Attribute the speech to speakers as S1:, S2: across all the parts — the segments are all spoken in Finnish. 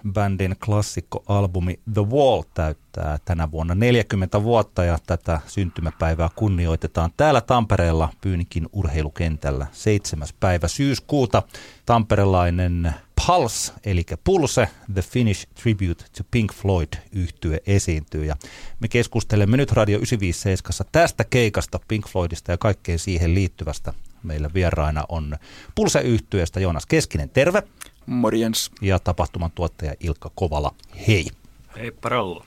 S1: Floyd-bändin klassikkoalbumi The Wall täyttää tänä vuonna 40 vuotta ja tätä syntymäpäivää kunnioitetaan täällä Tampereella Pyynikin urheilukentällä 7. päivä syyskuuta. Tamperelainen Pulse, eli Pulse, The Finnish Tribute to Pink Floyd yhtye esiintyy. Ja me keskustelemme nyt Radio 957 tästä keikasta Pink Floydista ja kaikkeen siihen liittyvästä. Meillä vieraina on pulse yhtyeestä Joonas Keskinen, terve.
S2: Morjens.
S1: Ja tapahtuman tuottaja Ilkka Kovala, hei.
S3: Hei paralla.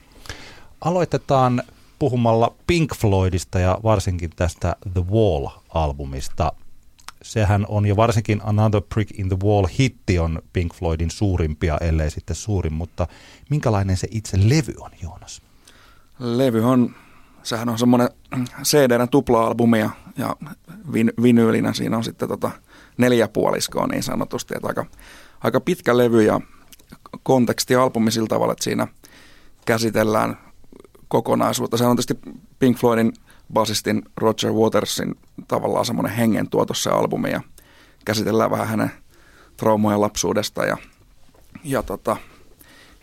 S1: Aloitetaan puhumalla Pink Floydista ja varsinkin tästä The Wall-albumista. Sehän on jo varsinkin Another Brick in the Wall hitti on Pink Floydin suurimpia, ellei sitten suurin, mutta minkälainen se itse levy on, Joonas?
S2: Levy on, sehän on semmoinen cd tupla-albumi ja, ja vin, vinyylinä siinä on sitten tota neljäpuoliskoa niin sanotusti, että aika, aika pitkä levy ja konteksti albumi sillä tavalla, että siinä käsitellään kokonaisuutta. Se on tietysti Pink Floydin basistin Roger Watersin tavallaan semmoinen hengen tuotos se albumi ja käsitellään vähän hänen traumojen lapsuudesta ja, ja tota,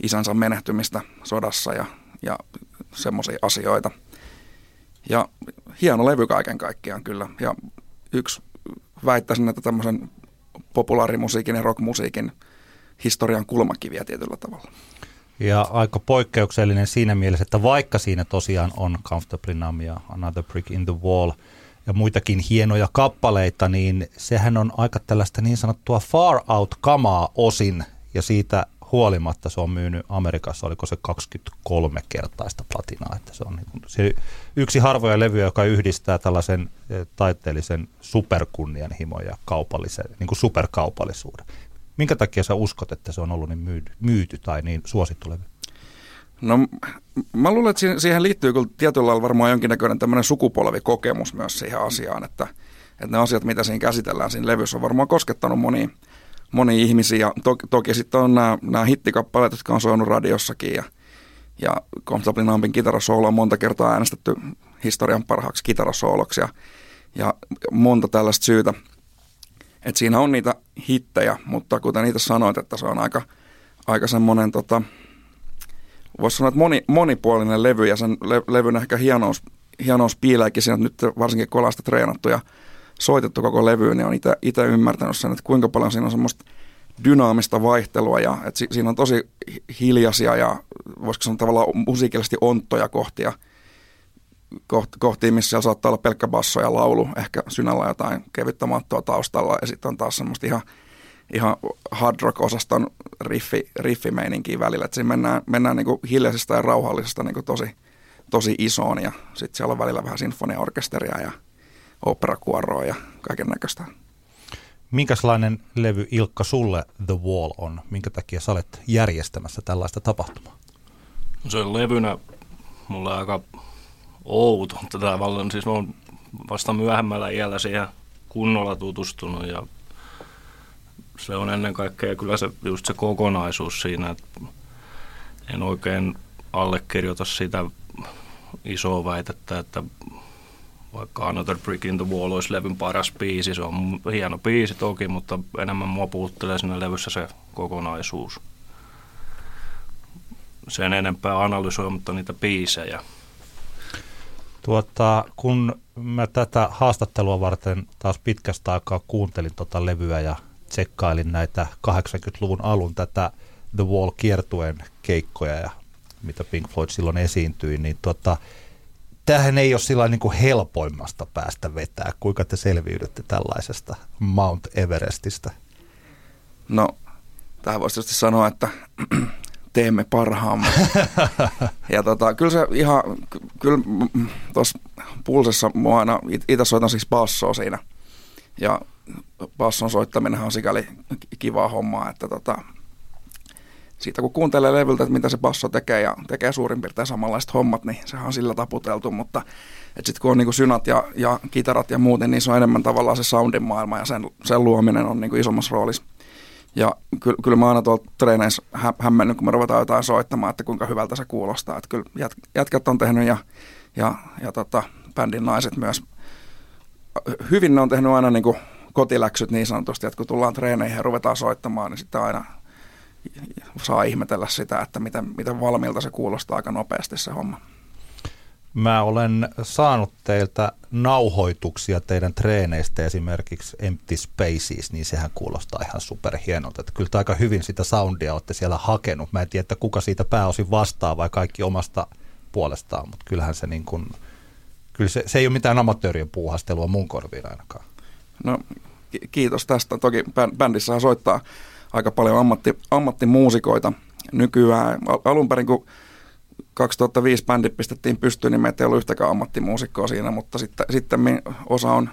S2: isänsä menehtymistä sodassa ja, ja semmoisia asioita. Ja hieno levy kaiken kaikkiaan kyllä. Ja yksi väittäisin, että tämmöisen populaarimusiikin ja rockmusiikin historian kulmakiviä tietyllä tavalla.
S1: Ja aika poikkeuksellinen siinä mielessä, että vaikka siinä tosiaan on Comfortably Numb ja Another Brick in the Wall ja muitakin hienoja kappaleita, niin sehän on aika tällaista niin sanottua far out kamaa osin ja siitä huolimatta se on myynyt Amerikassa, oliko se 23 kertaista platinaa, että se on niin kuin, se yksi harvoja levyjä, joka yhdistää tällaisen eh, taiteellisen superkunnianhimon ja kaupallisen, niin kuin superkaupallisuuden. Minkä takia sä uskot, että se on ollut niin myyty, myyty tai niin suosittu levy?
S2: No mä luulen, että siihen liittyy kyllä tietyllä lailla varmaan jonkinnäköinen tämmöinen sukupolvikokemus myös siihen asiaan, että, että ne asiat, mitä siinä käsitellään siinä levyssä, on varmaan koskettanut monia, monia ihmisiä. Toki, toki sitten on nämä, nämä hittikappaleet, jotka on soinut radiossakin ja, ja Comfortably Numbin kitarasoolo on monta kertaa äänestetty historian parhaaksi kitarasooloksi ja, ja monta tällaista syytä – et siinä on niitä hittejä, mutta kuten niitä sanoit, että se on aika, aika semmoinen, tota, voisi sanoa, että moni, monipuolinen levy ja sen le, levyn ehkä hienous, hienous piileekin siinä, että nyt varsinkin kun ollaan sitä treenattu ja soitettu koko levy, niin on itse ymmärtänyt sen, että kuinka paljon siinä on semmoista dynaamista vaihtelua ja että si, siinä on tosi hiljaisia ja voisiko sanoa tavallaan musiikillisesti onttoja kohtia – kohtiin, missä siellä saattaa olla pelkkä basso ja laulu, ehkä synällä jotain kevyttä mattoa taustalla ja sitten on taas semmoista ihan, ihan hard rock-osaston riffi, riffimeininkiä välillä, että siinä mennään, mennään niin hiljaisesta ja rauhallisesta niin tosi, tosi isoon ja sitten siellä on välillä vähän sinfoniaorkesteria ja operakuoroa ja kaiken näköistä.
S1: Minkälainen levy Ilkka sulle The Wall on? Minkä takia sä olet järjestämässä tällaista tapahtumaa?
S3: Se on levynä mulle aika outo tavallaan. Siis mä oon vasta myöhemmällä iällä siihen kunnolla tutustunut ja se on ennen kaikkea kyllä se, just se kokonaisuus siinä, että en oikein allekirjoita sitä isoa väitettä, että vaikka Another Brick in the Wall olisi levyn paras biisi, se on hieno biisi toki, mutta enemmän mua puuttelee siinä levyssä se kokonaisuus. Sen enempää analysoimatta niitä biisejä.
S1: Tuota, kun mä tätä haastattelua varten taas pitkästä aikaa kuuntelin tota levyä ja tsekkailin näitä 80-luvun alun tätä The Wall kiertueen keikkoja ja mitä Pink Floyd silloin esiintyi, niin tuota, tämähän ei ole sillä niin kuin helpoimmasta päästä vetää. Kuinka te selviydytte tällaisesta Mount Everestistä?
S2: No, tähän voisi tietysti sanoa, että teemme parhaamme. ja tota, kyllä se ihan, kyllä tuossa pulsessa mua aina, itse soitan siis bassoa siinä. Ja basson soittaminen on sikäli kivaa hommaa, että tota, siitä kun kuuntelee levyltä, että mitä se basso tekee ja tekee suurin piirtein samanlaiset hommat, niin sehän on sillä taputeltu, mutta sitten kun on niin synat ja, ja kitarat ja muuten, niin se on enemmän tavallaan se soundin maailma ja sen, sen luominen on niin isommassa roolissa. Ja ky- kyllä mä aina tuolla treeneissä hä- hämmennyt, kun me ruvetaan jotain soittamaan, että kuinka hyvältä se kuulostaa. Että kyllä jät- jätkät on tehnyt ja, ja, ja tota, bändin naiset myös. Hyvin ne on tehnyt aina niin kuin kotiläksyt niin sanotusti, että kun tullaan treeneihin ja ruvetaan soittamaan, niin sitten aina saa ihmetellä sitä, että miten, miten valmiilta se kuulostaa aika nopeasti se homma.
S1: Mä olen saanut teiltä nauhoituksia teidän treeneistä, esimerkiksi Empty Spaces, niin sehän kuulostaa ihan superhienolta. Että kyllä te aika hyvin sitä soundia olette siellä hakenut. Mä en tiedä, että kuka siitä pääosin vastaa vai kaikki omasta puolestaan, mutta kyllähän se niin kuin, kyllä se, se ei ole mitään amatöörien puuhastelua mun korviin ainakaan.
S2: No kiitos tästä. Toki bändissä soittaa aika paljon ammatti, ammattimuusikoita nykyään. Alun perin kun 2005 bändi pistettiin pystyyn, niin meitä ei ollut yhtäkään ammattimuusikkoa siinä, mutta sitten, sitten osa on,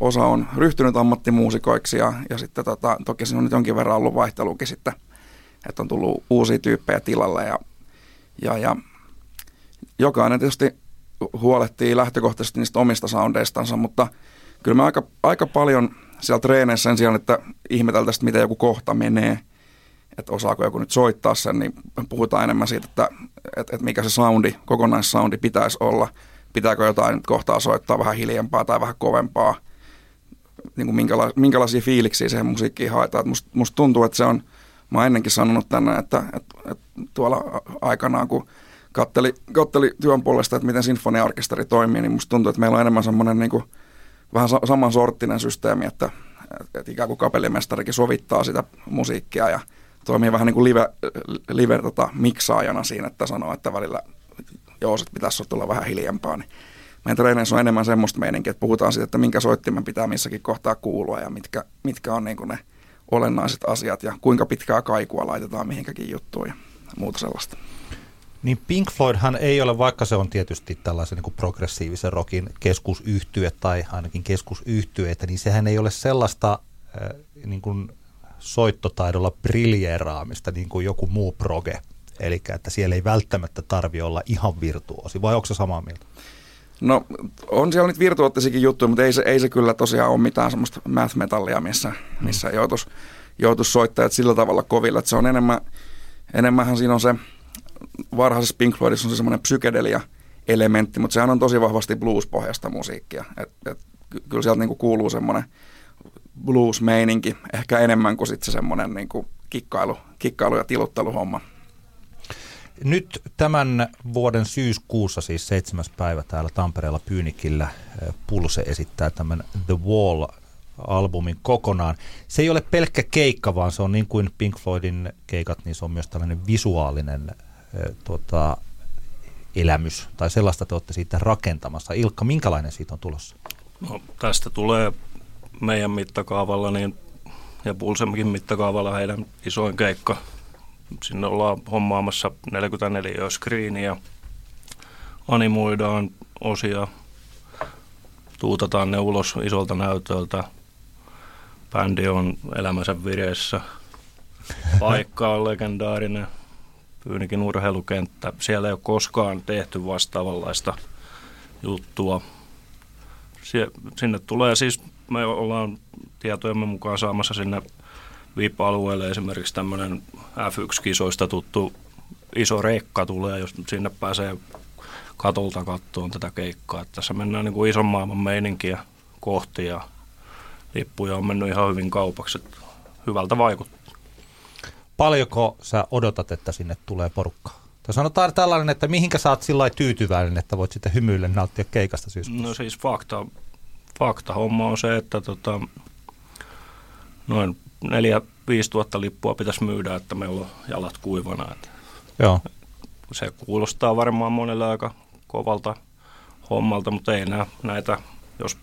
S2: osa on ryhtynyt ammattimuusikoiksi ja, ja sitten tota, toki siinä on nyt jonkin verran ollut vaihtelukin sitten, että on tullut uusia tyyppejä tilalle ja, ja, ja jokainen tietysti huolehtii lähtökohtaisesti niistä omista soundeistansa, mutta kyllä me aika, aika paljon siellä treeneissä sen sijaan, että ihmeteltäisiin, miten joku kohta menee – että osaako joku nyt soittaa sen, niin puhutaan enemmän siitä, että, että, että mikä se soundi, kokonaissoundi pitäisi olla. Pitääkö jotain nyt kohtaa soittaa vähän hiljempaa tai vähän kovempaa. Niin kuin minkäla- minkälaisia fiiliksiä siihen musiikkiin haetaan. musta must tuntuu, että se on, mä oon ennenkin sanonut tänne, että, että, että tuolla aikanaan, kun katteli, katteli työn puolesta, että miten sinfoniaorkesteri toimii, niin musta tuntuu, että meillä on enemmän semmoinen niin kuin, vähän samansorttinen systeemi, että, että ikään kuin kapellimestarikin sovittaa sitä musiikkia ja toimii vähän niin kuin live, live tota, miksaajana siinä, että sanoo, että välillä joo, sit pitäisi tulla vähän hiljempaa. Niin meidän treeneissä on enemmän semmoista meininkiä, että puhutaan siitä, että minkä soittimen pitää missäkin kohtaa kuulua ja mitkä, mitkä on niin kuin ne olennaiset asiat ja kuinka pitkää kaikua laitetaan mihinkäkin juttuun ja muuta sellaista.
S1: Niin Pink Floydhan ei ole, vaikka se on tietysti tällaisen niin kuin progressiivisen rockin keskusyhtye tai ainakin keskusyhtyeitä, niin sehän ei ole sellaista äh, niin kuin soittotaidolla briljeeraamista niin kuin joku muu proge. Eli että siellä ei välttämättä tarvi olla ihan virtuosi, vai onko se samaa mieltä?
S2: No on siellä nyt virtuoottisikin juttuja, mutta ei se, ei se kyllä tosiaan ole mitään semmoista math metallia, missä, missä joutuisi joutuis soittajat sillä tavalla kovilla. Että se on enemmän, enemmänhän siinä on se, varhaisessa Pink Floydissa on se semmoinen psykedelia elementti, mutta sehän on tosi vahvasti blues-pohjasta musiikkia. Et, et, kyllä sieltä niinku kuuluu semmoinen blues-meininki ehkä enemmän kuin sitten se semmoinen niin kuin kikkailu, kikkailu- ja tilutteluhomma.
S1: Nyt tämän vuoden syyskuussa, siis seitsemäs päivä täällä Tampereella Pyynikillä, eh, Pulse esittää tämän The Wall-albumin kokonaan. Se ei ole pelkkä keikka, vaan se on niin kuin Pink Floydin keikat, niin se on myös tällainen visuaalinen tuota, elämys, tai sellaista te olette siitä rakentamassa. Ilkka, minkälainen siitä on tulossa?
S3: No, tästä tulee meidän mittakaavalla niin, ja Pulsemkin mittakaavalla heidän isoin keikka. Sinne ollaan hommaamassa 44 screeniä, animoidaan osia, tuutataan ne ulos isolta näytöltä. Bändi on elämänsä vireessä. Paikka on legendaarinen. Pyynikin urheilukenttä. Siellä ei ole koskaan tehty vastaavanlaista juttua. Sinne tulee siis me ollaan tietojemme mukaan saamassa sinne VIP-alueelle esimerkiksi tämmöinen F1-kisoista tuttu iso rekka tulee, jos sinne pääsee katolta kattoon tätä keikkaa. Että tässä mennään niin kuin ison maailman meininkiä kohti ja lippuja on mennyt ihan hyvin kaupaksi. Että hyvältä vaikuttaa.
S1: Paljonko sä odotat, että sinne tulee porukkaa? Tai sanotaan tällainen, että mihinkä sä oot sillä tyytyväinen, että voit sitten hymyille nauttia keikasta syyskuussa?
S3: No siis fakta fakta homma on se, että tota, noin 4-5 tuhatta lippua pitäisi myydä, että meillä on jalat kuivana. Että
S1: Joo.
S3: Se kuulostaa varmaan monelle aika kovalta hommalta, mutta ei nää, näitä, jos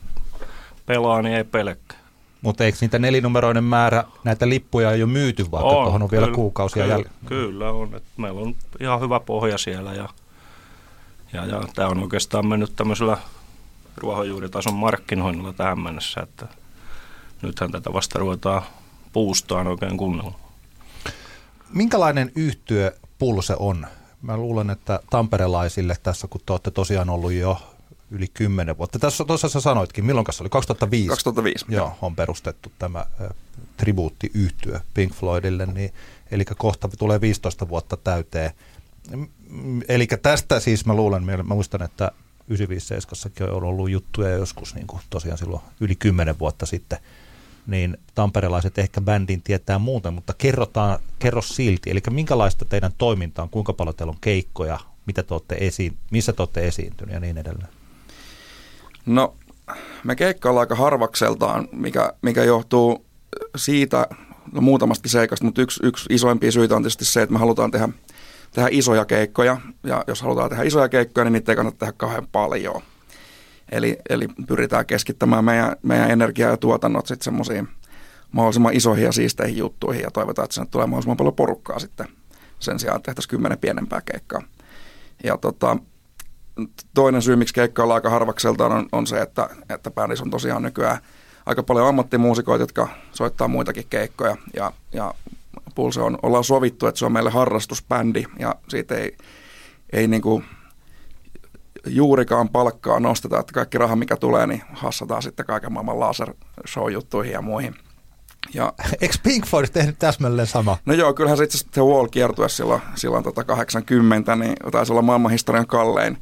S3: pelaa, niin ei pelkkä.
S1: Mutta eikö niitä nelinumeroinen määrä näitä lippuja jo myyty, vaikka on, tuohon on vielä kyllä, kuukausia
S3: jäljellä? Kyllä on. että meillä on ihan hyvä pohja siellä ja, ja, ja tämä on oikeastaan mennyt tämmöisellä ruohonjuuritason markkinoinnilla tähän mennessä, että nythän tätä vasta ruvetaan puustaan oikein kunnolla.
S1: Minkälainen yhtyö Pulse on? Mä luulen, että tamperelaisille tässä, kun te olette tosiaan ollut jo yli kymmenen vuotta. Tässä tuossa sanoitkin, milloin se oli? 2005?
S2: 2005.
S1: Joo, on perustettu tämä äh, tribuuttiyhtyö Pink Floydille, niin, eli kohta tulee 15 vuotta täyteen. Eli tästä siis mä luulen, mä muistan, että 957 on ollut juttuja joskus niin kuin tosiaan silloin yli 10 vuotta sitten, niin tamperelaiset ehkä bändin tietää muuten, mutta kerrotaan, kerro silti, eli minkälaista teidän toiminta on, kuinka paljon teillä on keikkoja, mitä te olette esiin, missä te olette esiintyneet ja niin edelleen?
S2: No, me keikkaillaan aika harvakseltaan, mikä, mikä johtuu siitä, no muutamastakin seikasta, mutta yksi, yksi isoimpia syitä on tietysti se, että me halutaan tehdä, tehdä isoja keikkoja, ja jos halutaan tehdä isoja keikkoja, niin niitä ei kannata tehdä kauhean paljon. Eli, eli pyritään keskittämään meidän, meidän energiaa ja tuotannot sitten semmoisiin mahdollisimman isoihin ja siisteihin juttuihin, ja toivotaan, että sinne tulee mahdollisimman paljon porukkaa sitten sen sijaan, että tehtäisiin kymmenen pienempää keikkaa. Ja tota, toinen syy, miksi keikkailla aika harvakseltaan on, on se, että, että bändissä on tosiaan nykyään aika paljon ammattimuusikoita, jotka soittaa muitakin keikkoja. Ja, ja Pulse on, ollaan sovittu, että se on meille harrastusbändi ja siitä ei, ei niin kuin juurikaan palkkaa nosteta, että kaikki raha mikä tulee, niin hassataan sitten kaiken maailman laser show-juttuihin ja muihin.
S1: Ja, Eikö Pink Floyd tehnyt täsmälleen sama?
S2: No joo, kyllähän se itse asiassa The Wall kiertue silloin, silloin tota 80, niin taisi olla maailmanhistorian kallein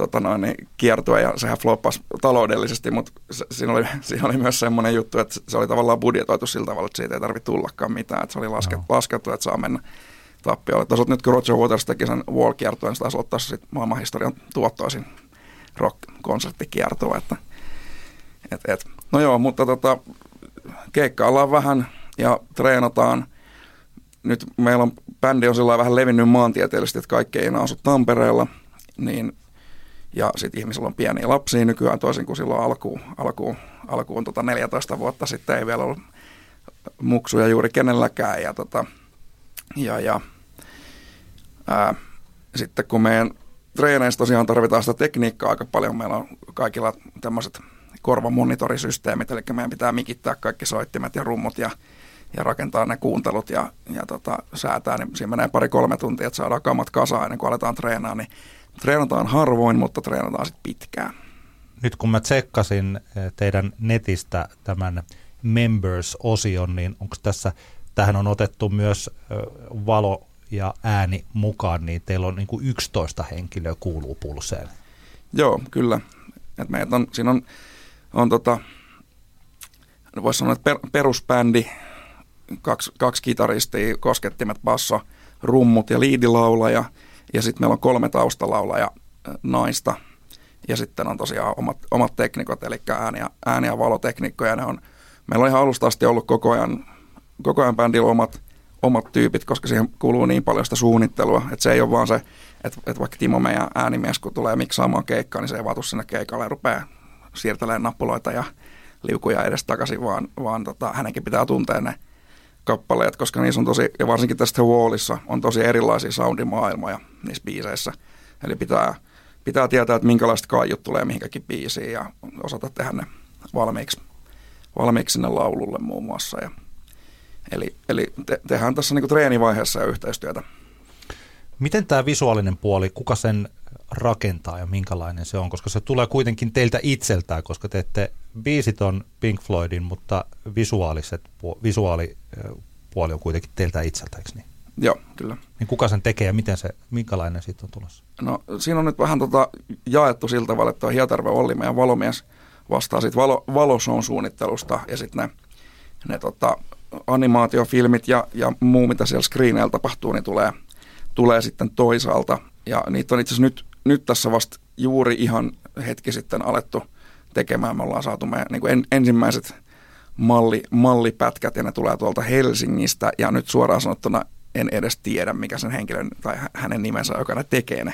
S2: tota noin, niin kiertue ja sehän floppasi taloudellisesti, mutta se, siinä, oli, siinä oli myös semmoinen juttu, että se oli tavallaan budjetoitu sillä tavalla, että siitä ei tarvitse tullakaan mitään, että se oli lasket, no. laskettu, että saa mennä tappiolle. Toisaalta nyt kun Roger Waters teki sen Wall-kiertueen, niin se taisi ottaa sitten maailmanhistorian tuottoisin rock-konserttikiertue, että et, et. No joo, mutta tota, keikkaillaan vähän ja treenataan. Nyt meillä on, bändi on sillä vähän levinnyt maantieteellisesti, että kaikki ei enää asu Tampereella, niin ja sitten ihmisillä on pieniä lapsia nykyään, toisin kuin silloin alkuun, alkuun, alkuun tota 14 vuotta sitten ei vielä ollut muksuja juuri kenelläkään. Ja, tota, ja, ja ää, sitten kun meidän treeneissä tosiaan tarvitaan sitä tekniikkaa aika paljon, meillä on kaikilla tämmöiset korvamonitorisysteemit, eli meidän pitää mikittää kaikki soittimet ja rummut ja, ja rakentaa ne kuuntelut ja, ja tota, säätää, niin siinä menee pari-kolme tuntia, että saadaan kamat kasaan ennen kuin aletaan treenaa, niin Treenataan harvoin, mutta treenataan sitten pitkään.
S1: Nyt kun mä tsekkasin eh, teidän netistä tämän Members-osion, niin onko tässä, tähän on otettu myös eh, valo ja ääni mukaan, niin teillä on niin kuin 11 henkilöä kuuluu pulseen.
S2: Joo, kyllä. Et meitä on, siinä on, on tota, voisi sanoa, että per, perusbändi, kaksi, kaksi kitaristia, koskettimet, basso, rummut ja liidilaulaja – ja sitten meillä on kolme taustalaulaa naista. Ja sitten on tosiaan omat, omat teknikot, eli ääni- ja, ääni- ja valoteknikkoja. Ne on, meillä on ihan alusta asti ollut koko ajan, koko ajan bändillä omat, omat tyypit, koska siihen kuuluu niin paljon sitä suunnittelua, että se ei ole vaan se, että, että vaikka Timo meidän äänimies, kun tulee miksaamaan keikkaa, niin se ei vaatu sinne keikalle ja rupeaa siirtelemään nappuloita ja liukuja edes takaisin, vaan, vaan tota, hänenkin pitää tuntea ne kappaleet, koska niissä on tosi, ja varsinkin tästä Wallissa on tosi erilaisia soundimaailmoja niissä biiseissä. Eli pitää, pitää tietää, että minkälaiset kaiut tulee mihinkäkin biisiin ja osata tehdä ne valmiiksi, valmiiksi sinne laululle muun muassa. Ja, eli eli te, tehdään tässä niin treenivaiheessa ja yhteistyötä.
S1: Miten tämä visuaalinen puoli, kuka sen rakentaa ja minkälainen se on, koska se tulee kuitenkin teiltä itseltään, koska teette biisit on Pink Floydin, mutta visuaaliset, visuaalipuoli on kuitenkin teiltä itseltä, eikö niin?
S2: Joo, kyllä.
S1: Niin kuka sen tekee ja miten se, minkälainen siitä on tulossa?
S2: No siinä on nyt vähän tota jaettu sillä tavalla, että Hietarve Olli, meidän valomies, vastaa sitten valo, valoson suunnittelusta ja sitten ne, ne tota, animaatiofilmit ja, ja muu, mitä siellä screeneillä tapahtuu, niin tulee, tulee sitten toisaalta. Ja niitä on itse asiassa nyt, nyt tässä vasta juuri ihan hetki sitten alettu – tekemään. Me ollaan saatu meidän niin kuin en, ensimmäiset malli, mallipätkät ja ne tulee tuolta Helsingistä ja nyt suoraan sanottuna en edes tiedä, mikä sen henkilön tai hänen nimensä, joka ne tekee ne.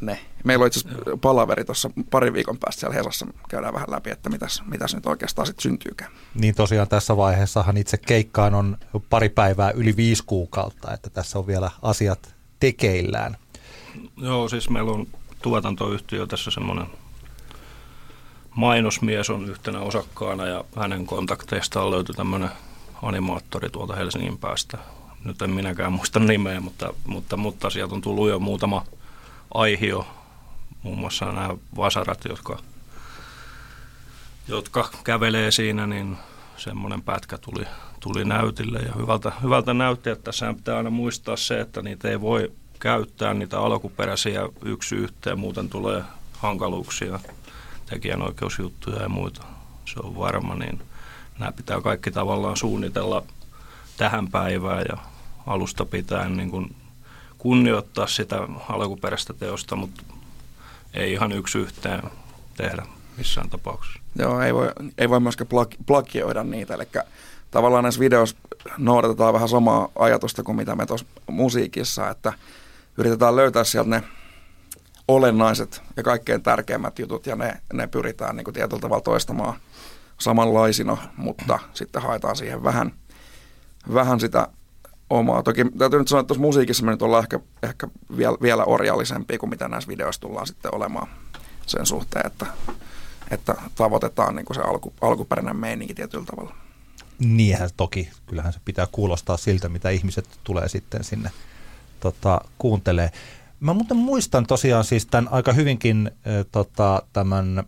S2: Ne. Meillä on itse asiassa palaveri tuossa pari viikon päästä siellä Hesassa. Käydään vähän läpi, että mitäs, mitäs nyt oikeastaan sitten syntyykään.
S1: Niin tosiaan tässä vaiheessahan itse keikkaan on pari päivää yli viisi kuukautta, että tässä on vielä asiat tekeillään.
S3: Joo, siis meillä on tuotantoyhtiö tässä semmoinen mainosmies on yhtenä osakkaana ja hänen kontakteistaan löytyi tämmöinen animaattori tuolta Helsingin päästä nyt en minäkään muista nimeä, mutta, mutta, mutta sieltä on tullut jo muutama aihio, muun muassa nämä vasarat, jotka, jotka kävelee siinä, niin semmoinen pätkä tuli, tuli näytille ja hyvältä, hyvältä näytti, että tässä pitää aina muistaa se, että niitä ei voi käyttää niitä alkuperäisiä yksi yhteen, muuten tulee hankaluuksia, tekijänoikeusjuttuja ja muita. Se on varma, niin nämä pitää kaikki tavallaan suunnitella tähän päivään ja alusta pitäen niin kuin kunnioittaa sitä alkuperäistä teosta, mutta ei ihan yksi yhteen tehdä missään tapauksessa.
S2: Joo, ei voi, ei voi myöskään plagioida niitä, eli tavallaan näissä videoissa noudatetaan vähän samaa ajatusta kuin mitä me tuossa musiikissa, että yritetään löytää sieltä ne olennaiset ja kaikkein tärkeimmät jutut ja ne, ne pyritään niin kuin tietyllä tavalla toistamaan samanlaisina, mutta sitten haetaan siihen vähän, vähän sitä omaa. Toki täytyy nyt sanoa, että tuossa musiikissa me nyt ollaan ehkä, ehkä vielä, vielä orjallisempia kuin mitä näissä videoissa tullaan sitten olemaan sen suhteen, että, että tavoitetaan niin kuin se alku, alkuperäinen meininki tietyllä tavalla.
S1: Niinhän toki, kyllähän se pitää kuulostaa siltä, mitä ihmiset tulee sitten sinne tota, kuuntelee. Mä muuten muistan tosiaan siis tämän aika hyvinkin äh, tota, tämän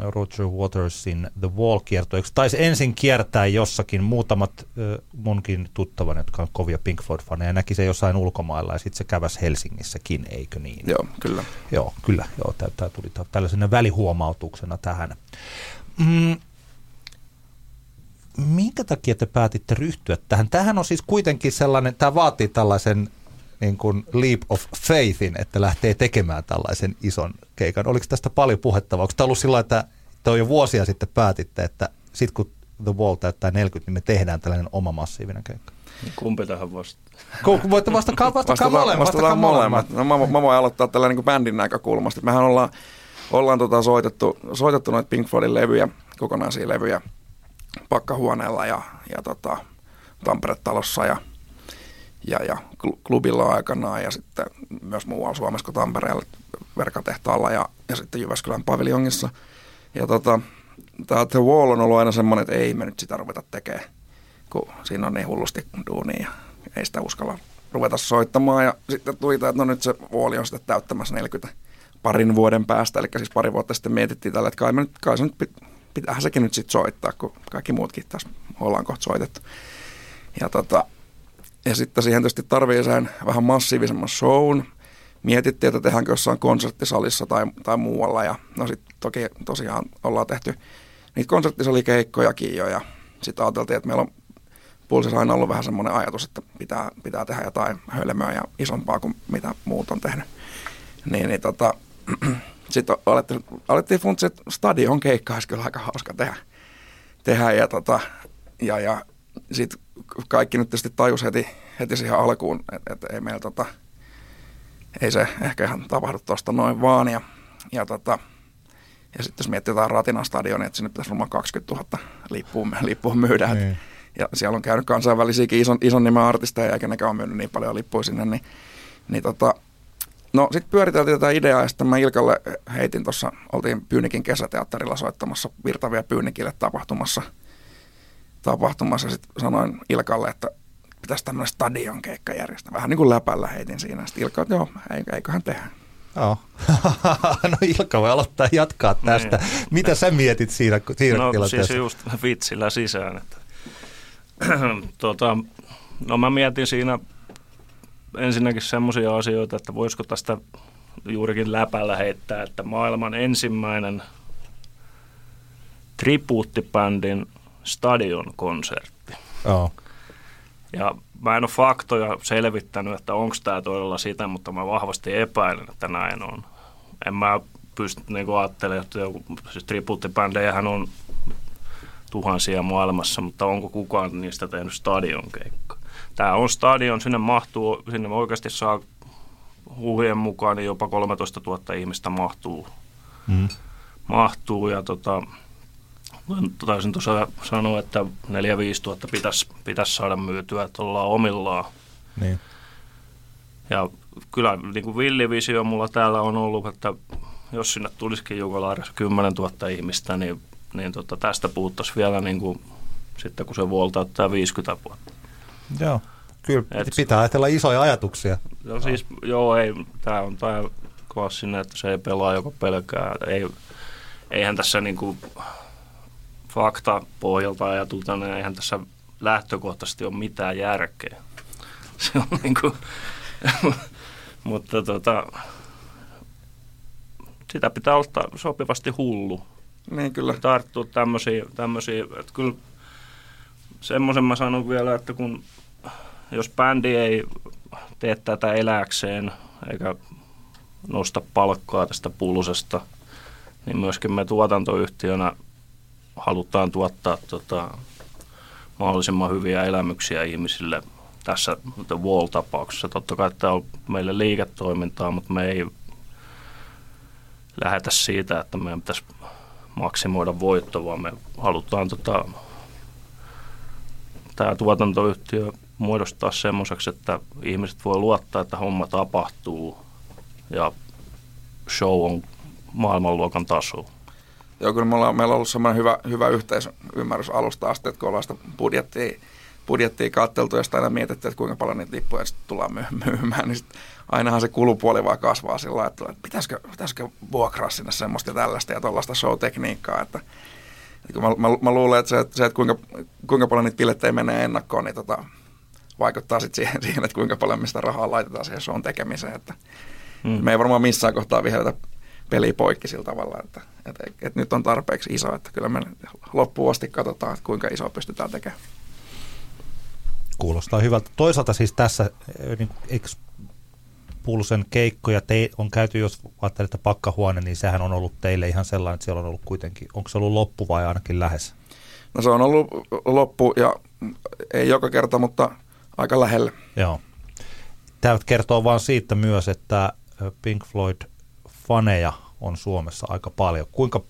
S1: Roger Watersin The Wall-kierto, taisi ensin kiertää jossakin muutamat munkin tuttavan, jotka on kovia Pink Floyd-faneja, näki se jossain ulkomailla ja sitten se käväsi Helsingissäkin, eikö niin?
S2: Joo, kyllä.
S1: Joo, kyllä. Joo, tämä tuli tällaisena välihuomautuksena tähän. Mm, minkä takia te päätitte ryhtyä tähän? Tähän on siis kuitenkin sellainen, tämä vaatii tällaisen niin kuin leap of faithin, että lähtee tekemään tällaisen ison keikan. Oliko tästä paljon puhettavaa? Onko tämä ollut sillä että te on jo vuosia sitten päätitte, että sitten kun The Wall täyttää 40, niin me tehdään tällainen oma massiivinen keikka?
S3: Kumpi tähän vastaa?
S1: Voitte vastakaa, vastakaa molemmat.
S2: Vastataan molemmat. No, mä, mä voin aloittaa tällä niin kuin bändin näkökulmasta. Mehän ollaan, ollaan tota soitettu, soitettu noita Pink Floydin levyjä, kokonaisia levyjä pakkahuoneella ja, ja tota, Tampere-talossa ja ja, ja klubilla aikanaan ja sitten myös muualla Suomessa kuin Tampereella verkatehtaalla ja, ja sitten Jyväskylän paviljongissa. Ja tota, tämä The Wall on ollut aina semmoinen, että ei me nyt sitä ruveta tekemään, kun siinä on niin hullusti duunia ja ei sitä uskalla ruveta soittamaan. Ja sitten tuli tämä, että no nyt se Wall on sitten täyttämässä 40 parin vuoden päästä, eli siis pari vuotta sitten mietittiin tällä, että kai, me nyt, kai se nyt pitäähän sekin nyt sitten soittaa, kun kaikki muutkin tässä ollaan kohta soitettu. Ja tota, ja sitten siihen tietysti tarvii sen vähän massiivisemman shown. Mietittiin, että tehdäänkö jossain konserttisalissa tai, tai muualla. Ja no sitten toki tosiaan ollaan tehty niitä konserttisalikeikkojakin jo. Ja sitten ajateltiin, että meillä on Pulsissa aina ollut vähän semmoinen ajatus, että pitää, pitää tehdä jotain hölmöä ja isompaa kuin mitä muut on tehnyt. Niin, niin tota, sitten alettiin, alettiin funtsia, että stadion keikka olisi kyllä aika hauska tehdä. tehdä ja, tota, ja, ja sitten kaikki nyt tietysti tajus heti, heti siihen alkuun, että et ei meillä tota, ei se ehkä ihan tapahdu tuosta noin vaan. Ja, ja, tota, ja sitten jos mietitään Ratinan stadionia, että sinne pitäisi varmaan 20 000 lippua, lippua myydä. Niin. Ja siellä on käynyt kansainvälisiäkin ison, ison nimen artisteja, eikä nekään ole myynyt niin paljon lippuja sinne. Niin, niin tota, no sitten pyöriteltiin tätä ideaa ja sitten mä Ilkalle heitin tuossa, oltiin Pyynikin kesäteatterilla soittamassa Virtavia Pyynikille tapahtumassa – tapahtumassa. Sitten sanoin Ilkalle, että pitäisi tämmöinen stadion keikka järjestää. Vähän niin kuin läpällä heitin siinä. Sitten Ilka, että joo, eiköhän tehdä.
S1: Joo. no Ilka voi aloittaa jatkaa tästä. Niin. Mitä sä mietit siinä, siinä
S3: no,
S1: tilanteessa?
S3: siis just vitsillä sisään. Että. tota, no mä mietin siinä ensinnäkin semmoisia asioita, että voisiko tästä juurikin läpällä heittää, että maailman ensimmäinen tribuuttibändin stadion-konsertti.
S1: Oh.
S3: Ja mä en ole faktoja selvittänyt, että onko tämä todella sitä, mutta mä vahvasti epäilen, että näin on. En mä pysty niin ajattelemaan, että joku, siis tribuuttibändejähän on tuhansia maailmassa, mutta onko kukaan niistä tehnyt stadionkeikka? Tämä on stadion, sinne mahtuu, sinne oikeasti saa huhien mukaan, niin jopa 13 000 ihmistä mahtuu. Mm. mahtuu ja tota, taisin tuossa sanoa, että 4-5 tuhatta pitäisi, pitäisi saada myytyä, että ollaan omillaan.
S1: Niin.
S3: Ja kyllä niin kuin villivisio mulla täällä on ollut, että jos sinne tulisikin Jukolaarissa 10 000 ihmistä, niin, niin tota, tästä puhuttaisiin vielä niin kuin, sitten kun se vuolta ottaa 50 vuotta.
S1: Joo. Kyllä
S3: Et-
S1: pitää ajatella isoja ajatuksia.
S3: No siis, joo, ei, tämä on tämä klassinen, että se ei pelaa, joka pelkää. Ei, eihän tässä niinku fakta pohjalta ajatulta, niin eihän tässä lähtökohtaisesti ole mitään järkeä. Se on niinku, mutta tota, sitä pitää olla sopivasti hullu
S2: Niin kyllä.
S3: tarttua tämmöisiä, tämmöisiä että kyllä semmoisen mä sanon vielä, että kun jos bändi ei tee tätä eläkseen eikä nosta palkkaa tästä pulsesta, niin myöskin me tuotantoyhtiönä halutaan tuottaa tota, mahdollisimman hyviä elämyksiä ihmisille tässä The Wall-tapauksessa. Totta kai tämä on meille liiketoimintaa, mutta me ei lähetä siitä, että meidän pitäisi maksimoida voitto, vaan me halutaan tota, tämä tuotantoyhtiö muodostaa semmoiseksi, että ihmiset voi luottaa, että homma tapahtuu ja show on maailmanluokan taso.
S2: Joo, kyllä me ollaan, meillä on ollut semmoinen hyvä, hyvä yhteisymmärrys alusta asti, että kun ollaan sitä budjettia, budjettia katteltu ja sitten aina mietitty, että kuinka paljon niitä lippuja sitten tullaan myy- myymään, niin ainahan se kulupuoli vaan kasvaa sillä lailla, että pitäisikö, pitäisikö vuokraa sinne semmoista ja tällaista ja tuollaista show-tekniikkaa, että, mä, mä, mä, luulen, että se, että, se, että kuinka, kuinka paljon niitä bilettejä menee ennakkoon, niin tota, vaikuttaa sitten siihen, siihen, että kuinka paljon mistä rahaa laitetaan siihen shown tekemiseen, että
S3: Mm.
S2: me ei varmaan missään kohtaa vihelletä peli poikki sillä tavalla, että, että, että nyt on tarpeeksi iso, että kyllä me loppuun asti katsotaan, että kuinka iso pystytään tekemään.
S1: Kuulostaa hyvältä. Toisaalta siis tässä, eh, niin, eikö Pulsen keikkoja te, on käyty, jos ajattelette pakkahuone, niin sehän on ollut teille ihan sellainen, että siellä on ollut kuitenkin, onko se ollut loppu vai ainakin lähes?
S2: No se on ollut loppu ja ei joka kerta, mutta aika lähellä.
S1: Joo. Tämä kertoo vaan siitä myös, että ö, Pink Floyd-faneja on Suomessa aika paljon. Kuinka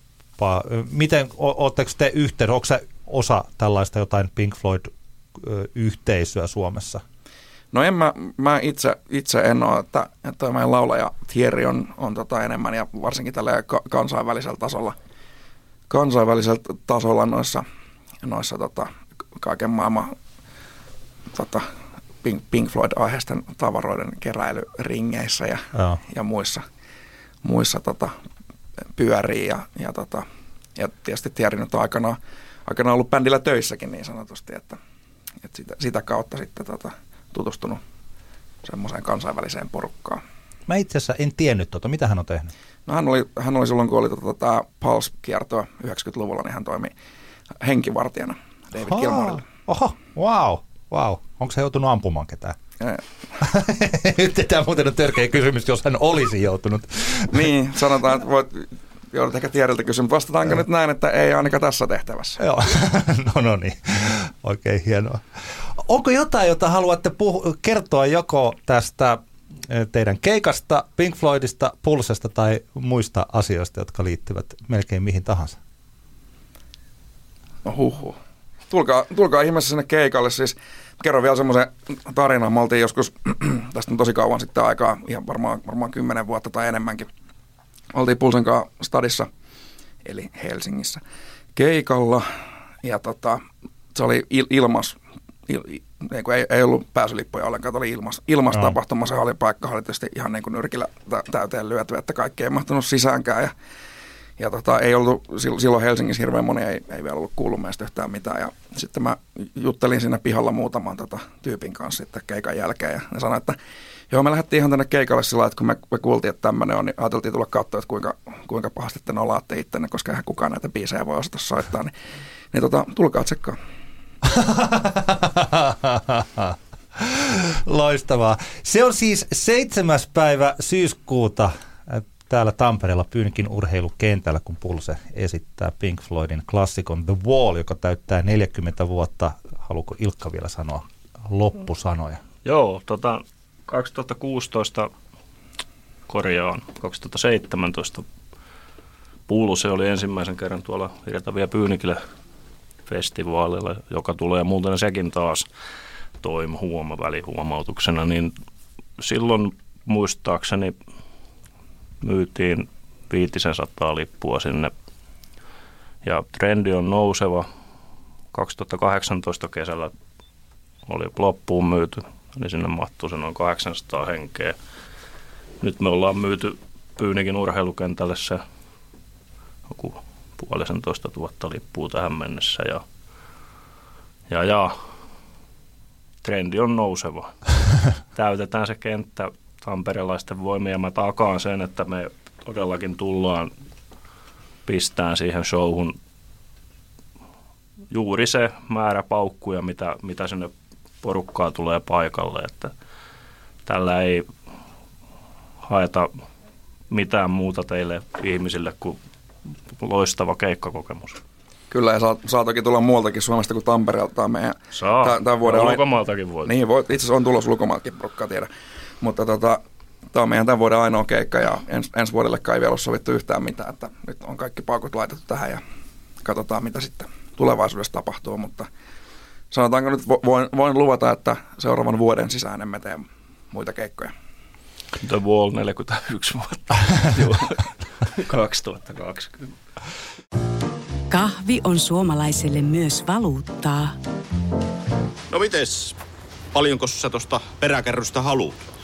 S1: miten, oletteko te yhteen, onko se osa tällaista jotain Pink Floyd-yhteisöä Suomessa?
S2: No en mä, mä itse, itse en ole, että, että meidän laulaja Thierry on, on tota enemmän ja varsinkin tällä ka- kansainvälisellä tasolla, kansainvälisellä tasolla noissa, noissa tota, kaiken maailman tota, Pink, Pink Floyd-aiheisten tavaroiden keräilyringeissä ja,
S1: Joo.
S2: ja muissa, muissa tota, pyörii ja, ja, tota, ja tietysti Thierry nyt on aikanaan, aikanaan ollut bändillä töissäkin niin sanotusti, että, että sitä, sitä kautta sitten tota, tutustunut semmoiseen kansainväliseen porukkaan.
S1: Mä itse asiassa en tiennyt tota. Mitä hän on tehnyt?
S2: No hän oli, hän oli silloin, kun oli tota, tämä Pulse-kiertoa 90-luvulla, niin hän toimi henkivartijana David
S1: Haa.
S2: Gilmourille.
S1: Oho, wow, wow. Onko se joutunut ampumaan ketään? Nyt tämä muuten on törkeä kysymys, jos hän olisi joutunut.
S2: niin, sanotaan, että voit, joudut ehkä tiedolta kysyä, mutta vastataanko nyt näin, että ei ainakaan tässä tehtävässä.
S1: Joo, no, no niin, oikein hienoa. Onko jotain, jota haluatte puhu- kertoa joko tästä eh, teidän keikasta, Pink Floydista, Pulsesta tai muista asioista, jotka liittyvät melkein mihin tahansa?
S2: No huhu. Tulkaa, tulkaa ihmeessä sinne keikalle. Siis kerron vielä semmoisen tarinan. Me oltiin joskus, tästä on tosi kauan sitten aikaa, ihan varmaan, varmaan kymmenen vuotta tai enemmänkin. Oltiin Pulsen kanssa stadissa, eli Helsingissä, keikalla. Ja tota, se oli il, ilmas, il, niin kuin ei, ei, ollut pääsylippuja ollenkaan, se oli ilmas, ilmas
S1: Joo.
S2: tapahtuma. Se oli paikka, oli tietysti ihan niin kuin nyrkillä tä- täyteen lyöty, että kaikki ei mahtunut sisäänkään. Ja ja tota, ei ollut, sil- silloin Helsingissä hirveän moni ei, ei vielä ollut kuullut meistä yhtään mitään. Ja sitten mä juttelin siinä pihalla muutaman tota, tyypin kanssa sitten keikan jälkeen. Ja ne sanoi, että joo, me lähdettiin ihan tänne keikalle sillä että kun me, me kuultiin, että tämmöinen on, niin ajateltiin tulla katsoa, että kuinka, kuinka pahasti te nolaatte ittenne, koska eihän kukaan näitä biisejä voi osata soittaa. Niin, niin tota, tulkaa tsekkaan.
S1: Loistavaa. Se on siis 7. päivä syyskuuta täällä Tampereella Pyynkin urheilukentällä, kun Pulse esittää Pink Floydin klassikon The Wall, joka täyttää 40 vuotta. Haluatko Ilkka vielä sanoa loppusanoja?
S3: Joo, tota, 2016 korjaan, 2017 Pulse oli ensimmäisen kerran tuolla Virtavia Pyynikillä festivaalilla, joka tulee muuten sekin taas toimi huoma välihuomautuksena, niin silloin muistaakseni myytiin 500 lippua sinne ja trendi on nouseva. 2018 kesällä oli loppuun myyty niin sinne mahtuu se noin 800 henkeä. Nyt me ollaan myyty Pyynikin urheilukentälle se joku puolisentoista tuhatta lippua tähän mennessä ja, ja, ja trendi on nouseva. Täytetään se kenttä tamperelaisten voimia ja mä takaan sen, että me todellakin tullaan pistään siihen showhun juuri se määrä paukkuja, mitä, mitä sinne porukkaa tulee paikalle, että tällä ei haeta mitään muuta teille ihmisille kuin loistava keikkakokemus.
S2: Kyllä, ja saa, saa toki tulla muualtakin Suomesta kuin Tampereelta. Meidän,
S3: Saa,
S2: tämän, tämän vuoden
S3: ulkomaaltakin voi.
S2: Niin, voi, itse asiassa on tulos ulkomaaltakin, porukkaa tiedä. Mutta tota, tämä on meidän tämän vuoden ainoa keikka ja ens, ensi vuodelle ei vielä ole sovittu yhtään mitään. Että nyt on kaikki paukut laitettu tähän ja katsotaan mitä sitten tulevaisuudessa tapahtuu. Mutta sanotaanko nyt, voin, voin luvata, että seuraavan vuoden sisään emme tee muita keikkoja.
S3: The Wall 41 vuotta. 2020.
S4: Kahvi on suomalaiselle myös valuuttaa.
S5: No mites? Paljonko sä tosta peräkärrystä haluat?